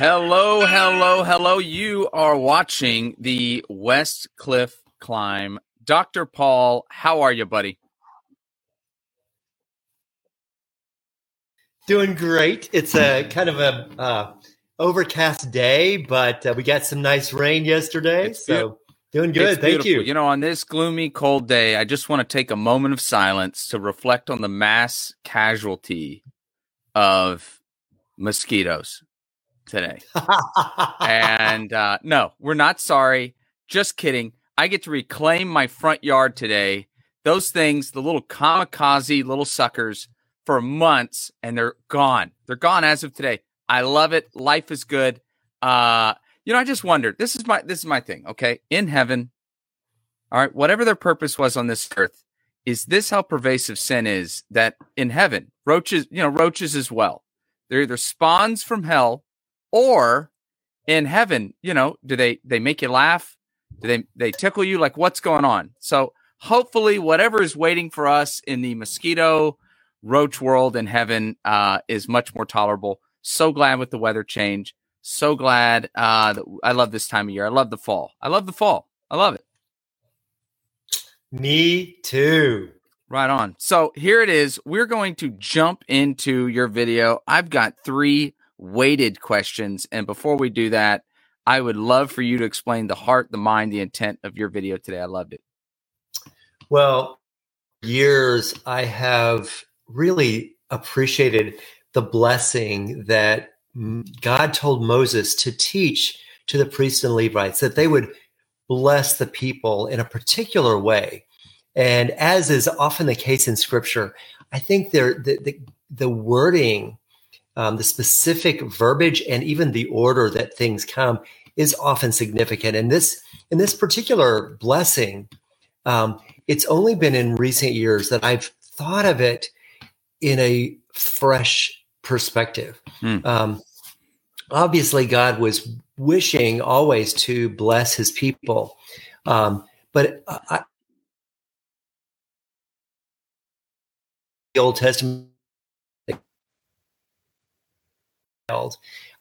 Hello, hello, hello. You are watching the Westcliffe Climb. Dr. Paul, how are you, buddy? Doing great. It's a kind of a uh, overcast day, but uh, we got some nice rain yesterday, It's so doing good. It's Thank beautiful. you. You know, on this gloomy, cold day, I just want to take a moment of silence to reflect on the mass casualty of mosquitoes today. and uh, no, we're not sorry. Just kidding. I get to reclaim my front yard today. Those things, the little kamikaze little suckers, for months, and they're gone. They're gone as of today. I love it. Life is good. Uh, you know, I just wondered. This is my this is my thing. Okay, in heaven, all right, whatever their purpose was on this earth, is this how pervasive sin is? That in heaven, roaches, you know, roaches as well. They're either spawns from hell, or in heaven, you know, do they they make you laugh? Do they they tickle you? Like what's going on? So hopefully, whatever is waiting for us in the mosquito roach world in heaven uh, is much more tolerable. So glad with the weather change. So glad. Uh, that I love this time of year. I love the fall. I love the fall. I love it. Me too. Right on. So here it is. We're going to jump into your video. I've got three weighted questions. And before we do that, I would love for you to explain the heart, the mind, the intent of your video today. I loved it. Well, years I have really appreciated the blessing that God told Moses to teach to the priests and Levites that they would bless the people in a particular way. And as is often the case in scripture, I think there the, the, the wording, um, the specific verbiage, and even the order that things come is often significant. And this in this particular blessing, um, it's only been in recent years that I've thought of it in a fresh perspective. Hmm. Um, obviously, God was wishing always to bless His people, um, but I, the Old Testament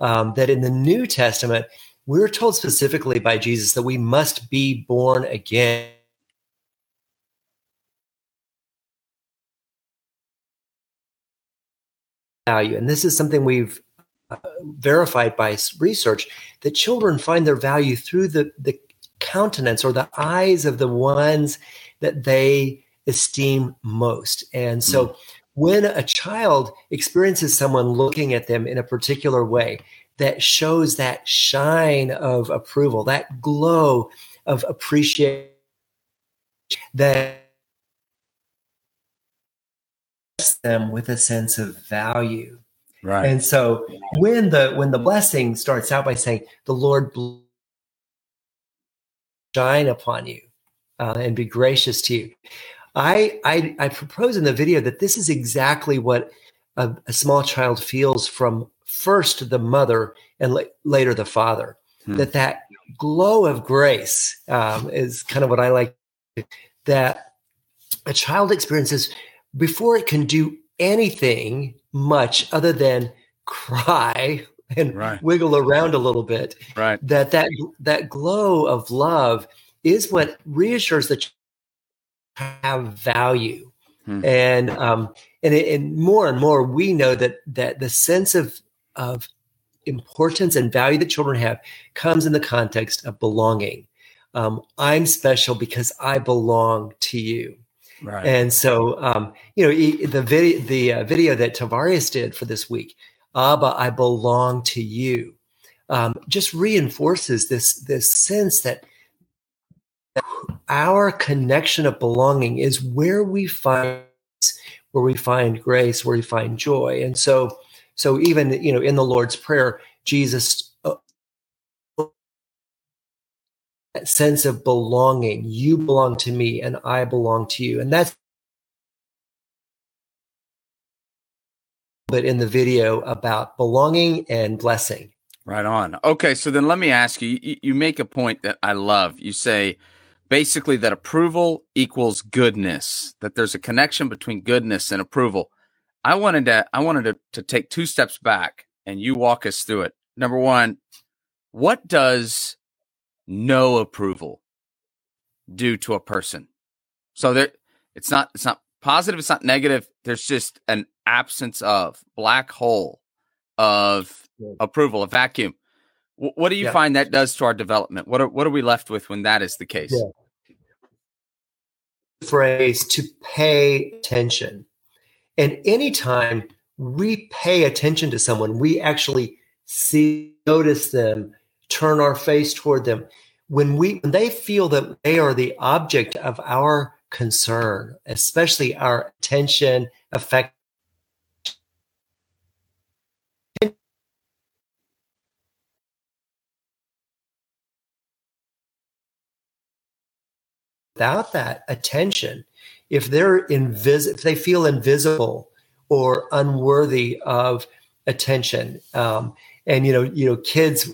um, that in the New Testament we're told specifically by Jesus that we must be born again. Value, and this is something we've uh, verified by research that children find their value through the the countenance or the eyes of the ones that they esteem most. And so when a child experiences someone looking at them in a particular way that shows that shine of approval, that glow of appreciation, that them with a sense of value. Right. And so when the when the blessing starts out by saying, "The Lord shine upon you uh, and be gracious to you," I, I I propose in the video that this is exactly what a, a small child feels from first the mother and la- later the father. Hmm. That that glow of grace um, is kind of what I like. That a child experiences before it can do anything much other than cry and Right. wiggle around a little bit right. that that that glow of love is what reassures the child have value Hmm. and um and, it, and more and more we know that that the sense of of importance and value that children have comes in the context of belonging um, i'm special because i belong to you Right. and so, um, you know, the video, the uh, video that Tavarius did for this week, Abba, I belong to you, um, just reinforces this this sense that our connection of belonging is where we find where we find grace, where we find joy, and so so even you know in the Lord's prayer, Jesus. uh, That sense of belonging, you belong to me, and I belong to you, and that's but in the video about belonging and blessing. Right on. Okay, so then let me ask you, you you make a point that I love. You say basically that approval equals goodness, that there's a connection between goodness and approval. I wanted to I wanted to, to take two steps back and you walk us through it. number one, what does no approval do to a person? So there, it's not it's not positive, it's not negative. There's just an absence of black hole of approval, a vacuum. What do you yeah. find that does to our development? What are what are we left with when that is the case? Yeah. Phrase to pay attention. And anytime we pay attention to someone, we actually see, notice them, turn our face toward them. When we when they feel that they are the object of our concern, especially our attention, affect without that attention, if they're invis- if they feel invisible or unworthy of attention, um, and you know, you know, kids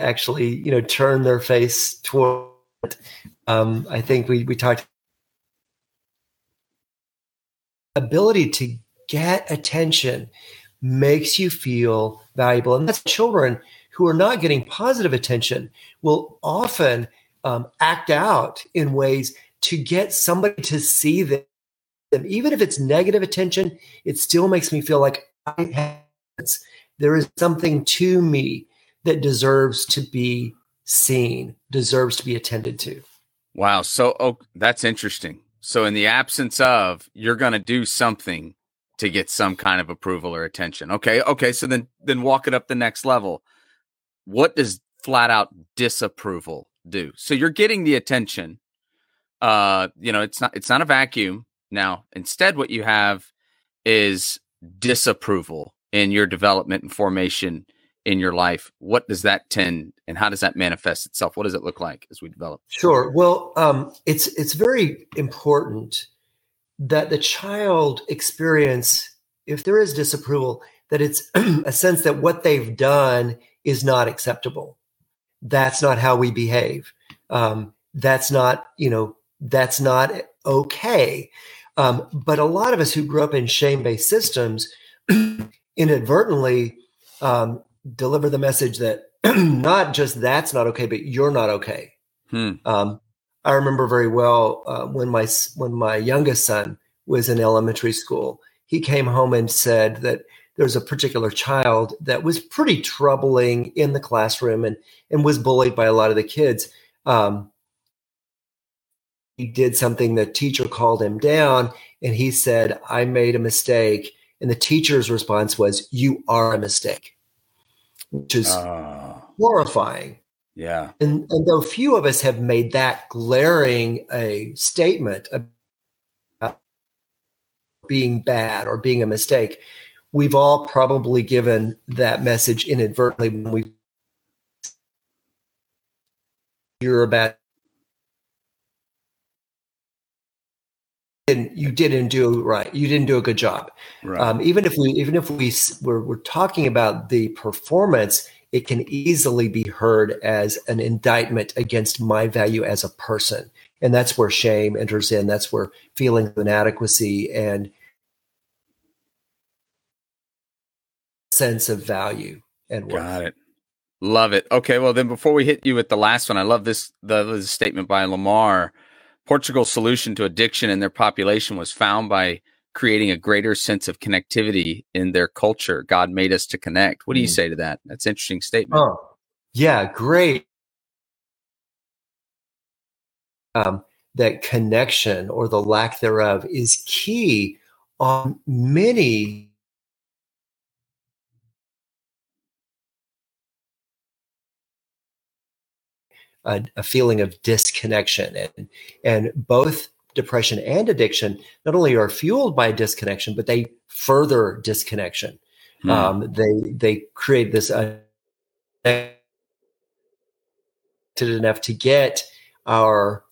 actually, you know, turn their face toward. Um, I think we we talked ability to get attention makes you feel valuable, and that's children who are not getting positive attention will often um, act out in ways to get somebody to see them. Even if it's negative attention, it still makes me feel like there is something to me that deserves to be seen, deserves to be attended to. Wow. So oh, that's interesting. So, in the absence of, you're going to do something to get some kind of approval or attention. Okay. Okay. So then, then walk it up the next level. What does flat out disapproval do. So you're getting the attention. Uh, you know, it's not it's not a vacuum. Now, instead, what you have is disapproval in your development and formation in your life. What does that tend and how does that manifest itself? What does it look like as we develop? Sure. Well, um, it's it's very important that the child experience, if there is disapproval, that it's a sense that what they've done is not acceptable that's not how we behave. Um, that's not, you know, that's not okay. Um, but a lot of us who grew up in shame based systems inadvertently um, deliver the message that not just that's not okay, but you're not okay. Hmm. Um, I remember very well uh, when my when my youngest son was in elementary school. He came home and said that there was a particular child that was pretty troubling in the classroom and and was bullied by a lot of the kids. Um, he did something. The teacher called him down, and he said, "I made a mistake." And the teacher's response was, "You are a mistake," which is uh, horrifying. Yeah. And and though few of us have made that glaring a statement about being bad or being a mistake, we've all probably given that message inadvertently when we you're a bad and you didn't do right you didn't do a good job. Right. um, even if we even if we we're, we're talking about the performance it can easily be heard as an indictment against my value as a person. And that's where shame enters in. That's where feeling of inadequacy and sense of value and worth. Got it. Love it. Okay, well then before we hit you with the last one, I love this the, the statement by Lamar. Portugal's solution to addiction in their population was found by creating a greater sense of connectivity in their culture. God made us to connect. What do you mm. say to that? That's interesting statement. Oh, yeah, great. Um, that connection or the lack thereof is key on many a, a feeling of disconnection. And and both depression and addiction not only are fueled by disconnection but they further disconnection. Hmm. um, they they create this uh, enough to get our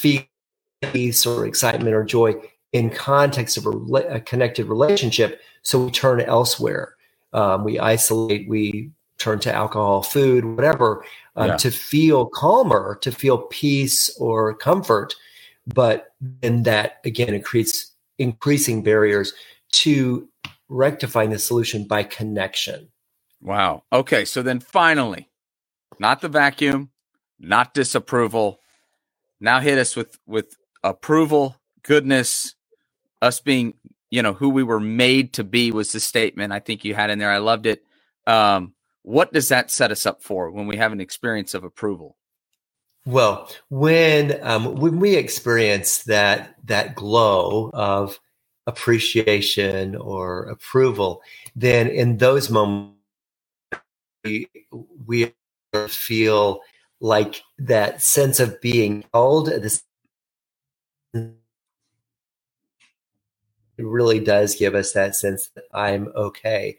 peace or excitement or joy in context of a, a connected relationship so we turn elsewhere. Um, we isolate we turn to alcohol food whatever um, yeah. to feel calmer, to feel peace or comfort. But in that, again, it creates increasing barriers to rectifying the solution by connection. Wow. Okay. So then finally, not the vacuum, not disapproval. Now hit us with with approval, goodness, us being, you know, who we were made to be was the statement I think you had in there. I loved it. Um, what does that set us up for when we have an experience of approval? Well, when um, when we experience that that glow of appreciation or approval, then in those moments we, we feel like that sense of being held. This it really does give us that sense that I'm okay.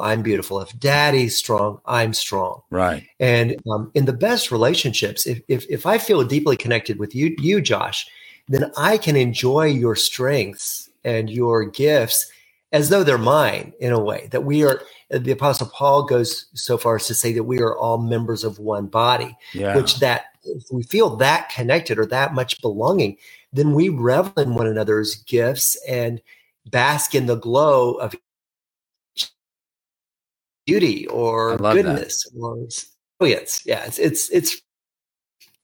I'm beautiful. If daddy's strong, I'm strong. Right. And um, in the best relationships, if, if if I feel deeply connected with you, you Josh, then I can enjoy your strengths and your gifts as though they're mine in a way. That we are. The Apostle Paul goes so far as to say that we are all members of one body. Yeah. Which that if we feel that connected or that much belonging, then we revel in one another's gifts and bask in the glow of beauty or goodness that. or brilliance. Yeah, it's it's it's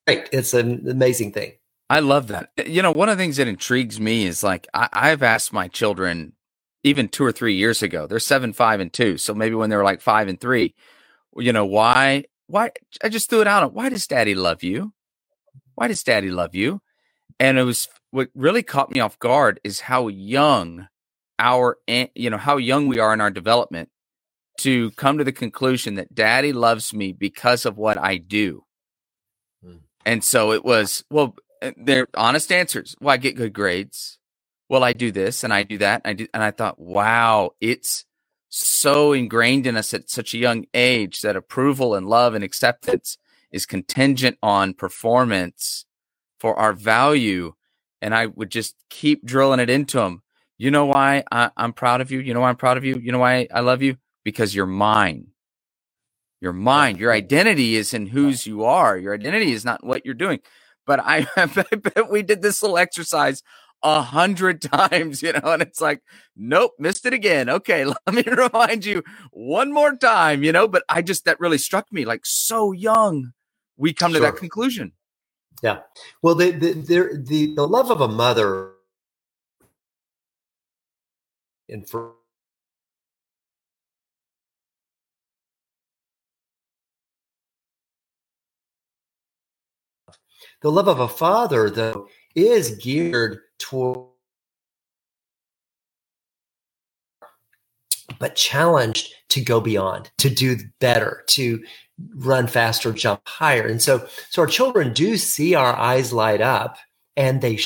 great. It's an amazing thing. I love that. Eh, you know, one of the things that intrigues me is like I, I've asked my children even two or three years ago. They're seven, five, and two. So maybe when they were like five and three, you know, why why I just threw it out. Why does daddy love you? Why does daddy love you? And it was what really caught me off guard is how young our you know how young we are in our development to come to the conclusion that daddy loves me because of what I do. Hmm. And so it was, well, uh, they're honest answers. Well, I get good grades. Well, I do this and I do that. And I do, and I thought, wow, it's so ingrained in us at such a young age that approval and love and acceptance is contingent on performance for our value. And I would just keep drilling it into them. You know why I, am proud of you? You know why I'm proud of you? You know why I love you? Because you're mine. Your mind, your identity is in whose you are. Your identity is not what you're doing. But I, I bet we did this little exercise a hundred times, you know, and it's like, nope, missed it again. Okay, let me remind you one more time, you know. But I just that really struck me, like so young, we come sure. to that conclusion. Yeah. Well, the the the the love of a mother and for The love of a father, though, is geared toward, but challenged to go beyond, to do better, to run faster, jump higher. And so, so our children do see our eyes light up, and they,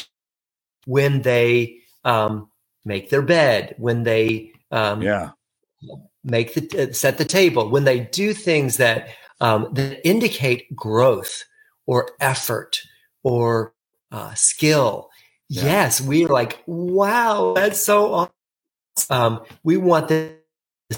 when they um, make their bed, when they um, yeah make the uh, set the table, when they do things that um, that indicate growth or effort or uh, skill. Yeah. Yes, we're like, wow, that's so awesome. Um, we want the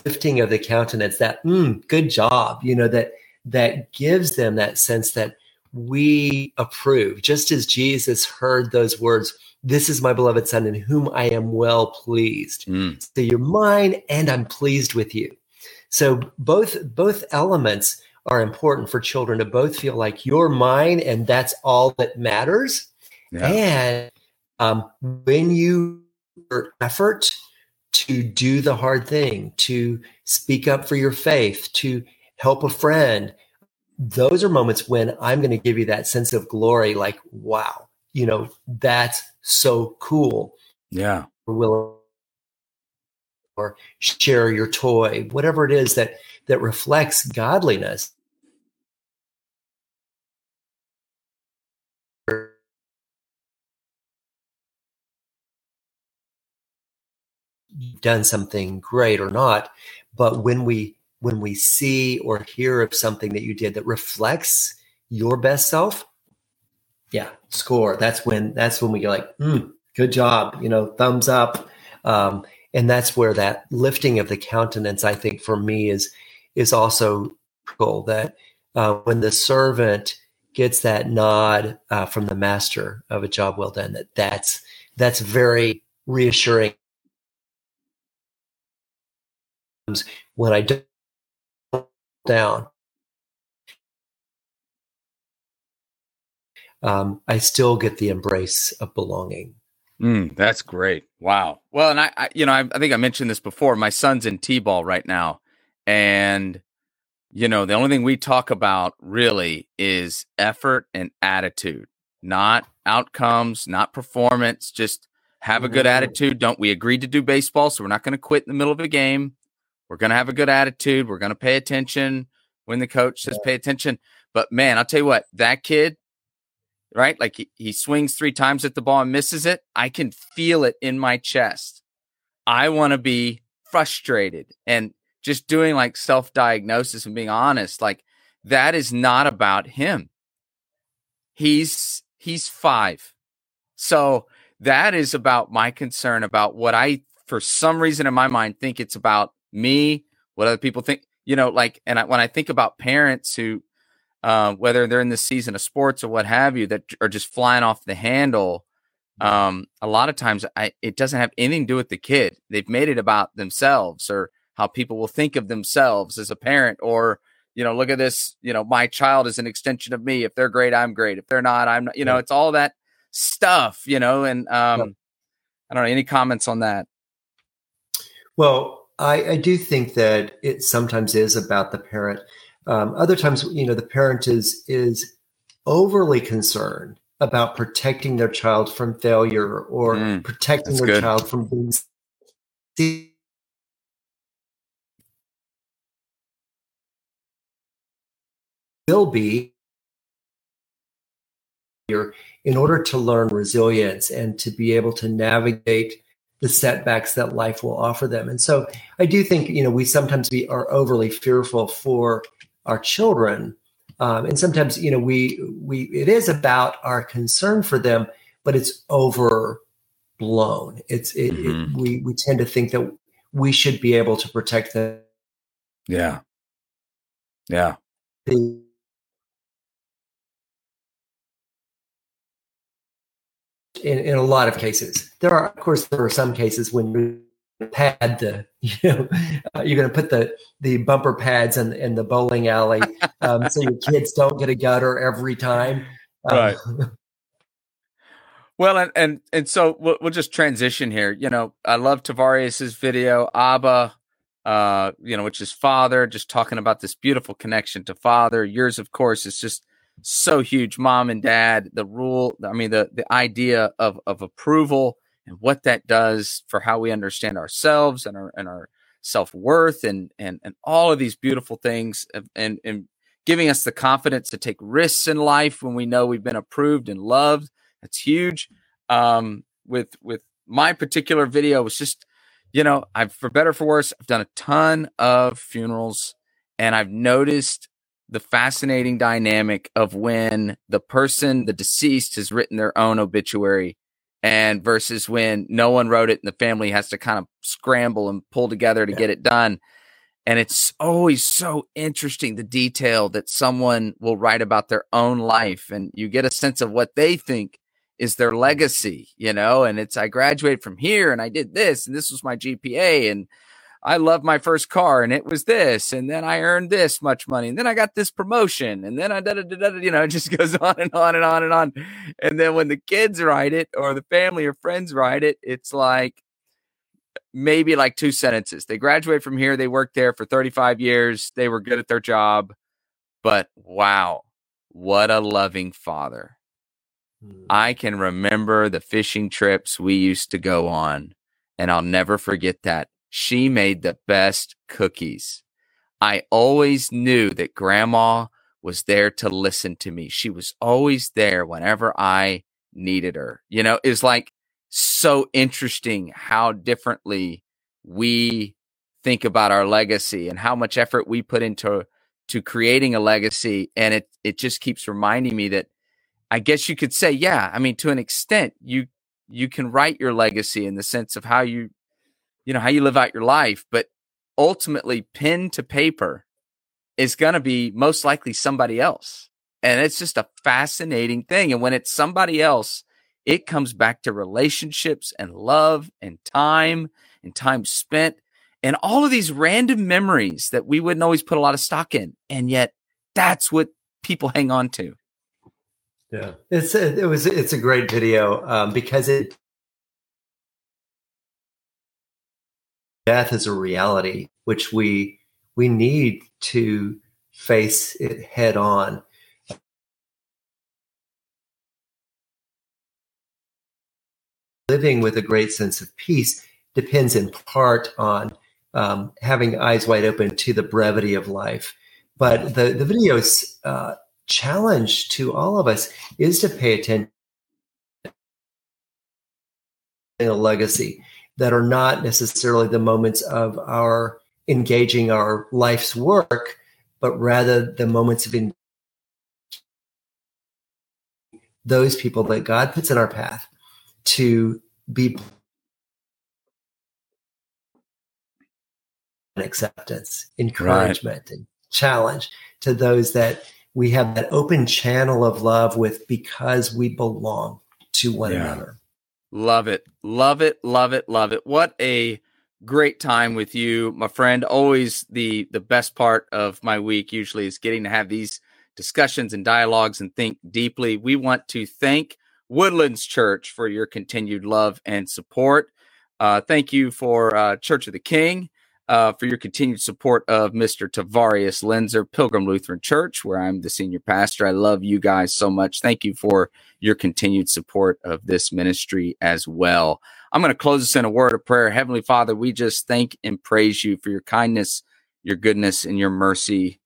lifting of the countenance, that mm, good job, you know, that that gives them that sense that we approve. Just as Jesus heard those words, this is my beloved son in whom I am well pleased. Mm. So you're mine and I'm pleased with you. So both both elements are important for children to both feel like you're mine and that's all that matters. Yeah. And um, when you effort to do the hard thing, to speak up for your faith, to help a friend, those are moments when I'm going to give you that sense of glory like, wow, you know, that's so cool. Yeah. Will or share your toy, whatever it is that that reflects godliness. Done something great or not but when we when we see or hear of something that you did that reflects your best self yeah score that's when that's when we go like mm, good job you know thumbs up um, and that's where that lifting of the countenance i think for me is is also cool that uh, when the servant gets that nod uh, from the master of a job well done that that's that's very reassuring when I don't down. Um, I still get the embrace of belonging. Mm, that's great. Wow. Well, and I, I you know, I, I, think I mentioned this before. My son's in t-ball right now, and you know, the only thing we talk about really is effort and attitude, not outcomes, not performance. Just have a good mm-hmm. attitude. Don't we agreed to do baseball, so we're not going to quit in the middle of a game. We're going to have a good attitude. We're going to pay attention when the coach says pay attention. But man, I'll tell you what, that kid right? Like he, he swings three times at the ball and misses it. I can feel it in my chest. I want to be frustrated and just doing like self diagnosis and being honest. Like that is not about him. He's, he's five. So that is about my concern about what I, for some reason in my mind, think it's about me, what other people think, you know, like, and I, when I think about parents who, uh, whether they're in the season of sports or what have you, that are just flying off the handle. Um, a lot of times, I, it doesn't have anything to do with the kid. They've made it about themselves or how people will think of themselves as a parent, or you know, look at this. You know, my child is an extension of me. If they're great, I'm great. If they're not, I'm not. You know, it's all that stuff. You know, and um, I don't know. Any comments on that? Well, I, I do think that it sometimes is about the parent. Um, other times, you know, the parent is is overly concerned about protecting their child from failure or mm, protecting their good. child from being will be here in order to learn resilience and to be able to navigate the setbacks that life will offer them. And so I do think, you know, we sometimes be are overly fearful for our children. Um, and sometimes, you know, we we it is about our concern for them, but it's overblown. It's it, mm-hmm. it, we we tend to think that we should be able to protect them. Yeah. Yeah. The, in, in a lot of cases, there are, of course, there are some cases when pad the you know uh, you're going to put the the bumper pads in, in the bowling alley um, so your kids don't get a gutter every time. Um, right. Well and, and and so we'll, we'll just transition here. You know i love tavarius's video abba uh you know which is father just talking about this beautiful connection to father. Yours of course is just so huge. Mom and dad the rule i mean the the idea of of approval and what that does for how we understand ourselves and our and our self-worth and and and all of these beautiful things and and giving us the confidence to take risks in life when we know we've been approved and loved. That's huge. Um with with my particular video was just you know i've for better for worse i've done a ton of funerals and i've noticed the fascinating dynamic of when the person the deceased has written their own obituary and versus when no one wrote it and the family has to kind of scramble and pull together to yeah. get it done. And it's always so interesting the detail that someone will write about their own life and you get a sense of what they think is their legacy, you know, and it's I graduated from here and I did this and this was my GPA and I love my first car and it was this, and then I earned this much money, and then I got this promotion, and then I da da da da. You know, it just goes on and on and on and on. And then when the kids write it, or the family or friends write it, it's like maybe like two sentences. They graduate from here, they worked there for 35 years, they were good at their job, but wow, what a loving father. Hmm. I can remember the fishing trips we used to go on, and I'll never forget that she made the best cookies. I always knew that grandma was there to listen to me. She was always there whenever I needed her. You know, it's like so interesting how differently we think about our legacy and how much effort we put into to creating a legacy and it it just keeps reminding me that I guess you could say yeah, I mean to an extent you you can write your legacy in the sense of how you you know, how you live out your life, but ultimately pen to paper is going to be most likely somebody else. And it's just a fascinating thing. And when it's somebody else, It comes back to relationships and love and time and time spent and all of these random memories that we wouldn't always put a lot of stock in. And yet that's what people hang on to. Yeah, it's a, it was it's a great video um, because it death is a reality which we we need to face it head on. Living with a great sense of peace depends in part on um, having eyes wide open to the brevity of life. But the the video's uh, challenge to all of us is to pay attention to a legacy that are not necessarily the moments of our engaging our life's work, but rather the moments of in- those people that God puts in our path to be acceptance, encouragement, right. and challenge to those that we have that open channel of love with because we belong to one yeah. another. Love it. Love it. Love it. Love it. What a great time with you, my friend. Always the the best part of my week usually is getting to have these discussions and dialogues and think deeply. We want to thank Woodlands Church for your continued love and support. Uh, thank you for uh, Church of the King uh, for your continued support of Mr. Tavarius Lenzer, Pilgrim Lutheran Church, where I'm the senior pastor. I love you guys so much. Thank you for your continued support of this ministry as well. I'm going to close this in a word of prayer. Heavenly Father, we just thank and praise you for your kindness, your goodness, and your mercy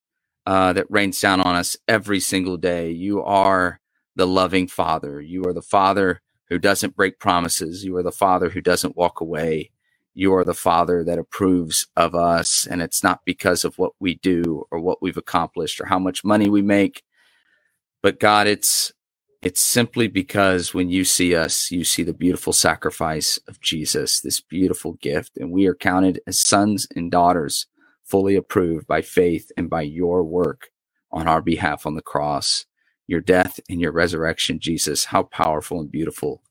uh, that rains down on us every single day. You are the loving Father. You are the Father who doesn't break promises. You are the Father who doesn't walk away you are the father that approves of us and it's not because of what we do or what we've accomplished or how much money we make. But god it's it's simply because when you see us you see the beautiful sacrifice of jesus this beautiful gift and we are counted as sons and daughters fully approved by faith and by your work on our behalf on the cross. Your death and your resurrection jesus how powerful and beautiful.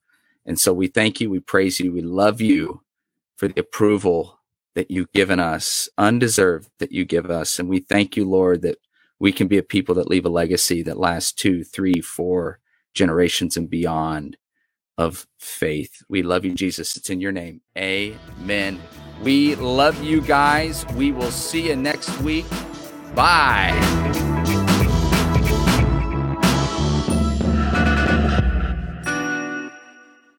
And so we thank you we praise you we love you for the approval that you've given us, undeserved that you give us. And we thank you, Lord, that we can be a people that leave a legacy that lasts two, three, four generations and beyond of faith. We love you, Jesus. It's in your name. Amen. We love you guys. We will see you next week. Bye.